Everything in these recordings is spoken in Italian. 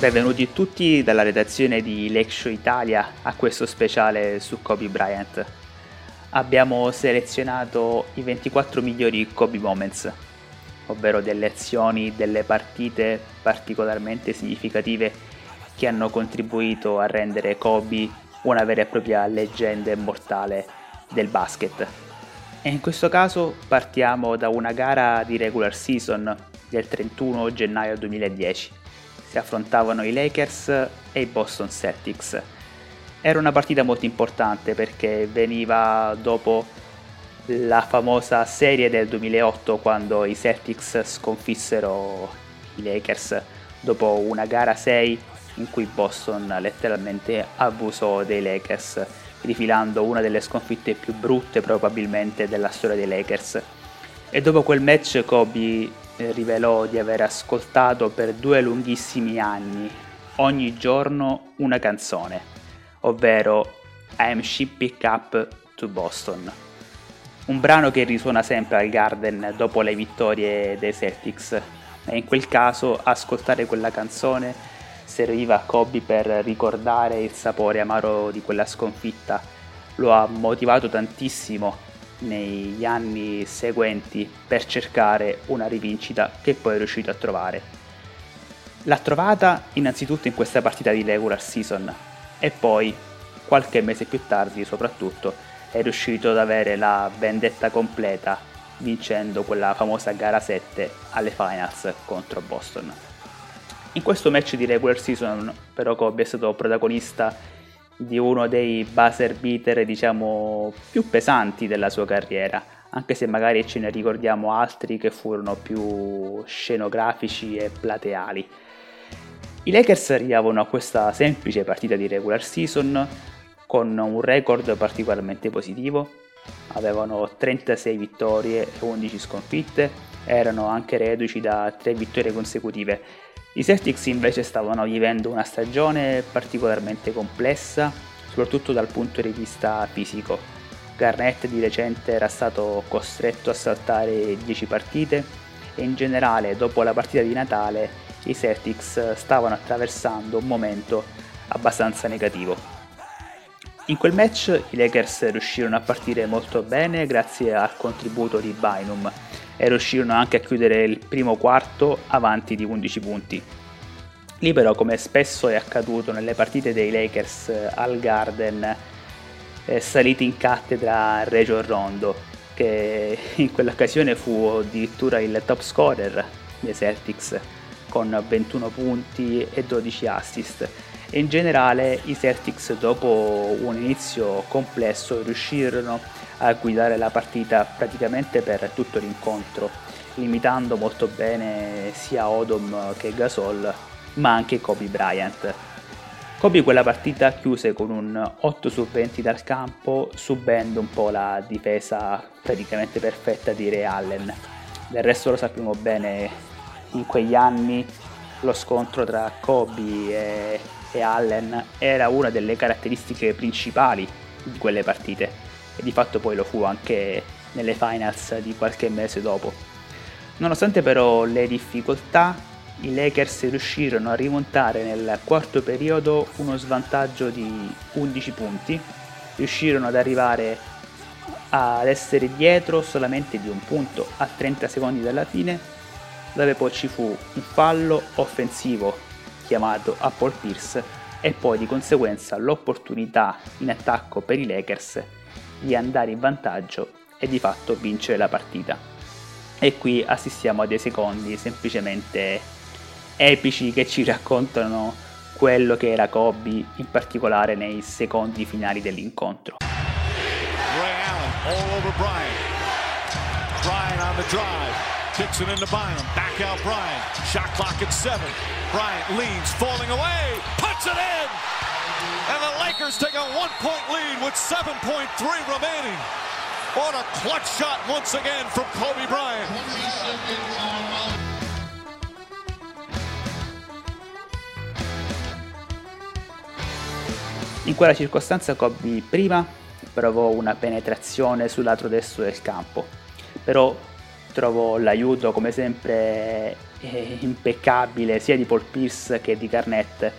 Benvenuti tutti dalla redazione di Lecture Italia a questo speciale su Kobe Bryant. Abbiamo selezionato i 24 migliori Kobe Moments, ovvero delle azioni, delle partite particolarmente significative che hanno contribuito a rendere Kobe una vera e propria leggenda immortale del basket. E in questo caso partiamo da una gara di regular season del 31 gennaio 2010 si affrontavano i Lakers e i Boston Celtics. Era una partita molto importante perché veniva dopo la famosa serie del 2008 quando i Celtics sconfissero i Lakers dopo una gara 6 in cui Boston letteralmente abusò dei Lakers rifilando una delle sconfitte più brutte probabilmente della storia dei Lakers. E dopo quel match Kobe rivelò di aver ascoltato per due lunghissimi anni, ogni giorno, una canzone, ovvero I'm Shipping Up to Boston. Un brano che risuona sempre al Garden dopo le vittorie dei Celtics e in quel caso ascoltare quella canzone serviva a Kobe per ricordare il sapore amaro di quella sconfitta. Lo ha motivato tantissimo negli anni seguenti per cercare una rivincita che poi è riuscito a trovare. L'ha trovata innanzitutto in questa partita di regular season e poi qualche mese più tardi soprattutto è riuscito ad avere la vendetta completa vincendo quella famosa gara 7 alle finals contro Boston. In questo match di regular season però Kobe è stato protagonista di uno dei buzzer beater diciamo più pesanti della sua carriera anche se magari ce ne ricordiamo altri che furono più scenografici e plateali. I Lakers arrivavano a questa semplice partita di regular season con un record particolarmente positivo. Avevano 36 vittorie e 11 sconfitte erano anche reduci da 3 vittorie consecutive i Celtics invece stavano vivendo una stagione particolarmente complessa, soprattutto dal punto di vista fisico. Garnett di recente era stato costretto a saltare 10 partite e in generale dopo la partita di Natale i Celtics stavano attraversando un momento abbastanza negativo. In quel match i Lakers riuscirono a partire molto bene grazie al contributo di Bynum e riuscirono anche a chiudere il primo quarto avanti di 11 punti. Lì però, come spesso è accaduto nelle partite dei Lakers eh, al Garden, è salito in cattedra Reggio Rondo, che in quell'occasione fu addirittura il top scorer dei Celtics, con 21 punti e 12 assist. E in generale i Celtics dopo un inizio complesso riuscirono a guidare la partita praticamente per tutto l'incontro, limitando molto bene sia Odom che Gasol, ma anche Kobe Bryant. Kobe quella partita chiuse con un 8 su 20 dal campo, subendo un po' la difesa praticamente perfetta di Ray Allen. Del resto lo sappiamo bene, in quegli anni lo scontro tra Kobe e, e Allen era una delle caratteristiche principali di quelle partite e di fatto poi lo fu anche nelle finals di qualche mese dopo. Nonostante però le difficoltà, i Lakers riuscirono a rimontare nel quarto periodo uno svantaggio di 11 punti, riuscirono ad arrivare ad essere dietro solamente di un punto a 30 secondi dalla fine, dove poi ci fu un fallo offensivo chiamato a Paul Pierce e poi di conseguenza l'opportunità in attacco per i Lakers di andare in vantaggio e di fatto vincere la partita. E qui assistiamo a dei secondi semplicemente epici che ci raccontano quello che era Kobe, in particolare nei secondi finali dell'incontro. Ray Allen all over Bryant. Bryant on the drive. Kicks it into Bynum. Back out Bryant. Shot clock at seven. Bryant leans, falling away. Puts it in. And the Lakers take a one-point lead with 7.3 remaining. What a clutch shot once again from Kobe Bryant. In quella circostanza Kobe prima provò una penetrazione sul lato destro del campo, però trovò l'aiuto come sempre eh, impeccabile sia di Paul Pierce che di Garnett,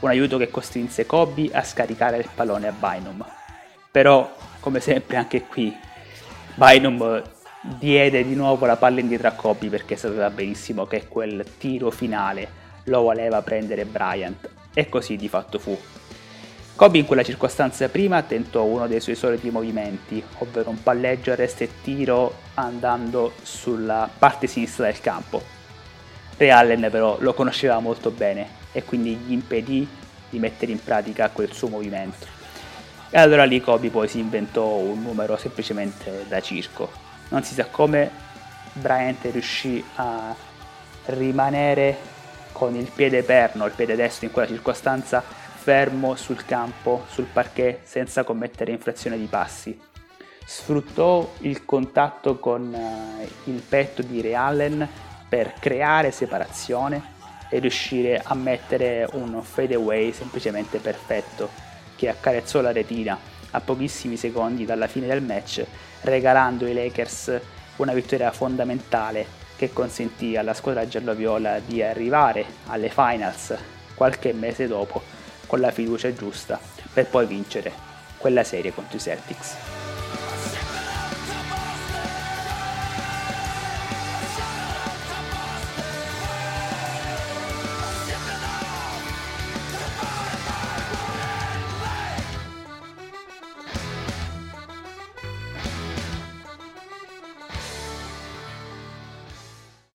un aiuto che costrinse Kobe a scaricare il pallone a Bynum. Però, come sempre anche qui, Bynum diede di nuovo la palla indietro a Kobe perché sapeva benissimo che quel tiro finale lo voleva prendere Bryant e così di fatto fu. Kobe in quella circostanza prima tentò uno dei suoi soliti movimenti, ovvero un palleggio, arresto e tiro andando sulla parte sinistra del campo. Ray Allen però lo conosceva molto bene e quindi gli impedì di mettere in pratica quel suo movimento. E allora lì Kobe poi si inventò un numero semplicemente da circo. Non si sa come Bryant riuscì a rimanere con il piede perno, il piede destro in quella circostanza fermo sul campo, sul parquet, senza commettere infrazione di passi. Sfruttò il contatto con uh, il petto di Ray Allen per creare separazione e riuscire a mettere un fade away semplicemente perfetto che accarezzò la retina a pochissimi secondi dalla fine del match, regalando ai Lakers una vittoria fondamentale che consentì alla squadra giallo-viola di arrivare alle finals qualche mese dopo con la fiducia giusta per poi vincere quella serie contro i Celtics.